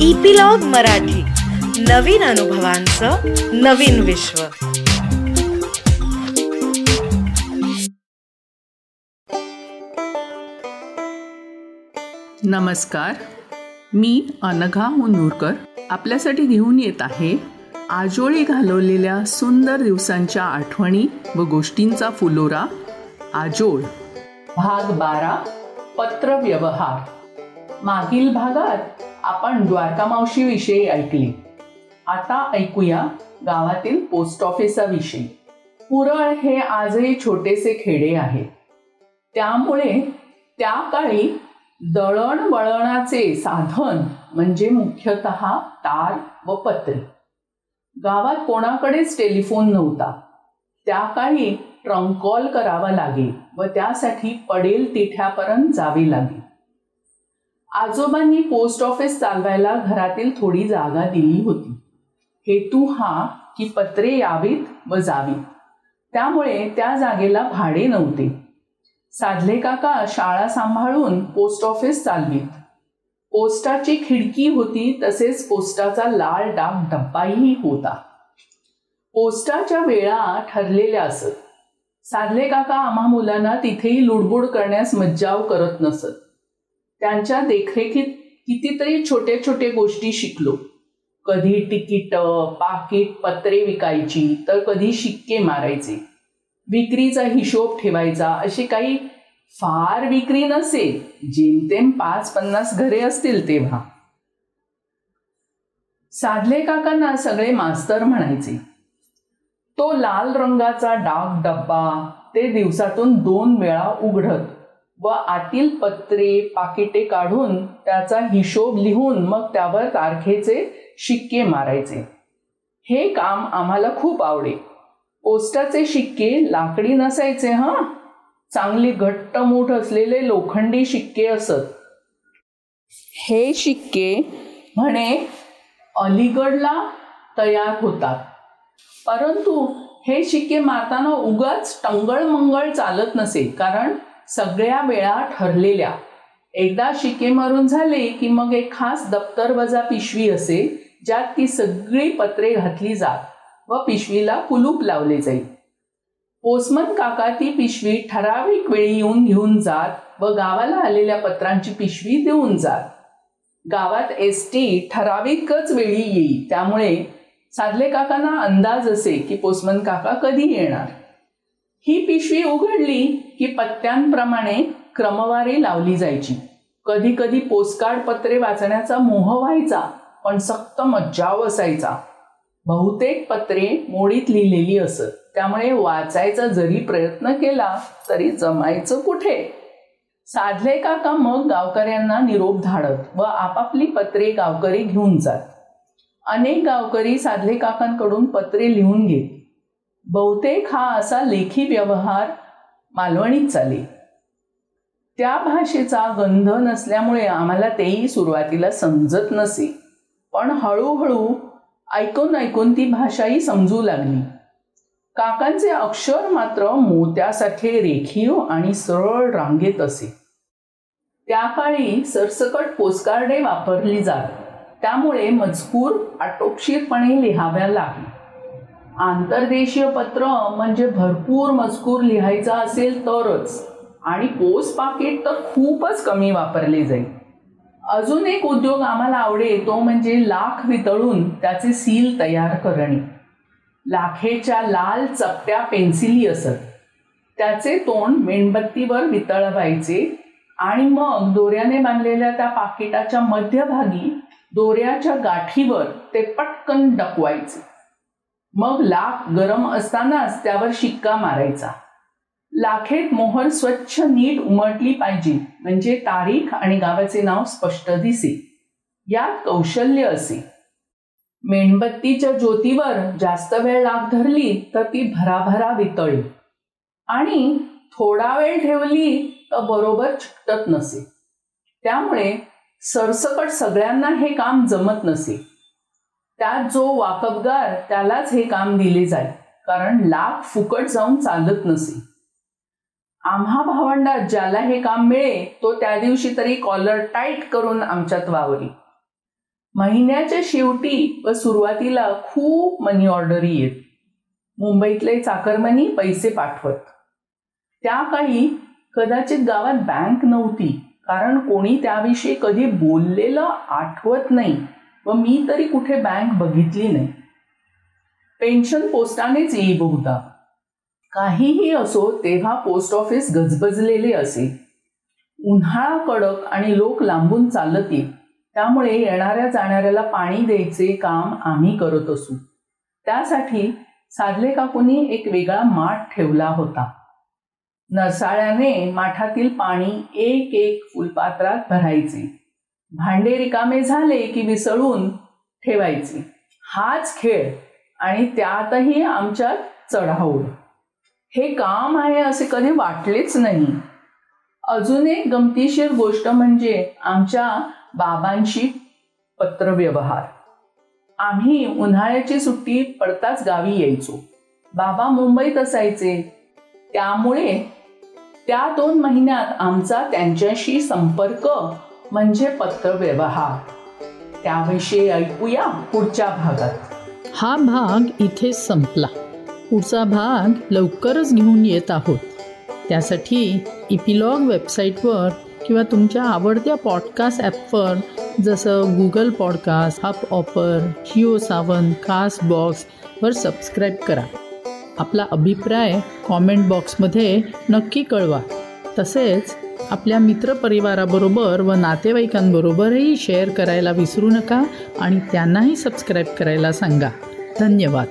Epilogue Marathi. नवीन अनुभवांचं नवीन विश्व. नमस्कार. मी अनघा मुनूरकर. आपल्यासाठी घेऊन येत आहे आजोळी घालवलेल्या सुंदर दिवसांच्या आठवणी व गोष्टींचा फुलोरा आजोळ. भाग बारा पत्र व्यवहार मागील भागात आपण द्वारका मावशीविषयी ऐकले. आता ऐकूया गावातील पोस्ट ऑफिसाविषयी पुरळ हे आजही छोटेसे खेडे आहे. त्यामुळे त्या काळी दळण वळणाचे साधन म्हणजे मुख्यतः तार व पत्रे. गावात कोणाकडेच टेलिफोन नव्हता. त्या काळी ट्रंक कॉल करावा लागे व त्यासाठी पडेल तिठ्यापर्यंत जावे लागे. आजोबांनी पोस्ट ऑफिस चालवायला घरातील थोडी जागा दिली होती. हेतू हा की पत्रे यावीत व जावीत. त्यामुळे त्या जागेला भाडे नव्हते. साधले काका शाळा सांभाळून पोस्ट ऑफिस चालवीत. पोस्टाची खिडकी होती तसेच पोस्टाचा लाल डाग डब्बाही होता. पोस्टाच्या वेळा ठरलेल्या असत. साधले काका आम्हा मुलांना तिथेही लुडबुड करण्यास मज्जाव करत नसत. त्यांच्या देखरेखीत कितीतरी छोटे छोटे गोष्टी शिकलो. कधी तिकीट पाकिट पत्रे विकायची तर कधी शिक्के मारायचे. विक्रीचा हिशोब ठेवायचा अशी काही फार विक्री नसेल जेमतेम पाच पन्नास घरे असतील तेव्हा. साधले काकांना सगळे मास्तर म्हणायचे. तो लाल रंगाचा डाग डब्बा ते दिवसातून दोन वेळा उघडत. व आतील पत्रे पाकिटे काढून त्याचा हिशोब लिहून मग त्यावर तारखेचे शिक्के मारायचे. हे काम आम्हाला खूप आवडे. पोस्टाचे शिक्के लाकडी नसायचे हा? चांगली घट्ट मूठ असलेले लोखंडी शिक्के असत. हे शिक्के म्हणे अलीगडला तयार होतात. परंतु हे शिक्के मारताना उगाच टंगळ मंगळ चालत नसे कारण सगळ्या वेळा ठरलेल्या. एकदा शिके मारून झाले की मग एक खास दप्तर वजा पिशवी असे ज्यात ती सगळी पत्रे घातली जात व पिशवीला कुलूप लावले जाईल पोस्मन काका ती पिशवी ठराविक वेळी येऊन घेऊन जात व गावाला आलेल्या पत्रांची पिशवी देऊन जात. गावात एस टी ठराविकच वेळी येईल त्यामुळे साधले काकांना अंदाज असे की पोस्मन काका कधी येणार? ही पिशवी उघडली की पत्त्यांप्रमाणे क्रमवारी लावली जायची. कधी कधी पोस्टकार्ड पत्रे वाचण्याचा मोह व्हायचा पण सक्त मज्जाव असायचा बहुतेक पत्रे मोडीत लिहिलेली असत त्यामुळे वाचायचा जरी प्रयत्न केला तरी जमायचं कुठे? साधले काका मग गावकऱ्यांना निरोप धाडत व आपापली पत्रे गावकरी घेऊन जात. अनेक गावकरी साधले काकांकडून पत्रे लिहून घेत. बहुतेक हा असा लेखी व्यवहार मालवणीत चाले. त्या भाषेचा गंध नसल्यामुळे आम्हाला तेही सुरुवातीला समजत नसे. पण हळूहळू ऐकून ऐकून ती भाषाही समजू लागली. काकांचे अक्षर मात्र मोत्यासारखे रेखीव आणि सरळ रांगेत असे. त्या काळी सरसकट पोचकार्डे वापरली जात. त्यामुळे मजकूर आटोपशीरपणे लिहाव्या लागली. आंतरदेशीय पत्र म्हणजे भरपूर मजकूर लिहायचा असेल तरच. आणि पोस्ट पाकिट तर खूपच कमी वापरले जाईल. अजून एक उद्योग आम्हाला आवडे तो म्हणजे लाख वितळून त्याचे सील तयार करणे. लाखेच्या लाल चपट्या पेन्सिली असत त्याचे तोंड मेणबत्तीवर वितळवायचे आणि मग दोऱ्याने बांधलेल्या त्या पाकिटाच्या मध्यभागी दोऱ्याच्या गाठीवर ते पटकन डकवायचे. मग लाख गरम असतानाच त्यावर शिक्का मारायचा. लाखेत मोहर स्वच्छ नीट उमटली पाहिजे म्हणजे तारीख आणि गावाचे नाव स्पष्ट दिसे. यात कौशल्य असे. मेणबत्तीच्या ज्योतीवर जास्त वेळ लाग धरली तर ती भराभरा वितळी. आणि थोडा वेळ ठेवली तर बरोबर चिकटत नसे. त्यामुळे सरसकट सगळ्यांना हे काम जमत नसे. त्यात जो वाकबगार त्यालाच हे काम दिले जाईल. कारण लाख फुकट जाऊन चालत नसे. आम्हा भावंडात ज्याला हे काम मिळे तो त्या दिवशी तरी कॉलर टाईट करून आमच्यात वावरी. महिन्याच्या शेवटी व सुरुवातीला खूप मनी ऑर्डरी येत. मुंबईतले चाकरमनी पैसे पाठवत. त्या काही कदाचित गावात बँक नव्हती कारण कोणी त्याविषयी कधी बोललेलं आठवत नाही. व मी तरी कुठे बँक बघितली नाही. पेन्शन पोस्टानेच येई बहुधा काहीही असो तेव्हा पोस्ट ऑफिस गजबजलेले असे. उन्हाळा कडक आणि लोक लांबून चालत येत त्यामुळे येणाऱ्या जाणाऱ्याला पाणी द्यायचे काम आम्ही करत असू. त्यासाठी साधले काकूंनी एक वेगळा माठ ठेवला होता. नरसाळ्याने माठातील पाणी एक एक फुलपात्रात भरायचे. भांडे रिकामे झाले की विसळून ठेवायचे. हाच खेळ आणि त्यातही आमच्यात चढाऊड हे काम आहे असे कधी वाटलेच नाही. अजून एक गमतीशीर गोष्ट म्हणजे आमच्या बाबांशी पत्रव्यवहार. आम्ही उन्हाळ्याची सुट्टी पडताच गावी यायचो. बाबा मुंबईत असायचे. त्यामुळे त्या दोन महिन्यात आमचा त्यांच्याशी संपर्क म्हणजे पत्रव्यवहार. त्याविषयी ऐकूया पुढच्या भागात. हा भाग इथे संपला. पुढचा भाग लवकरच घेऊन येत आहोत. त्यासाठी इपिलॉग वेबसाईटवर किंवा तुमच्या आवडत्या पॉडकास्ट ॲपवर जसं गुगल पॉडकास्ट हप ऑपर जिओ सावन कास्ट बॉक्सवर सबस्क्राईब करा. आपला अभिप्राय कॉमेंट बॉक्समध्ये नक्की कळवा. तसेच आपल्या मित्रपरिवाराबरोबर व नातेवाईकांबरोबरही शेअर करायला विसरू नका आणि त्यांनाही सबस्क्राईब करायला सांगा. धन्यवाद.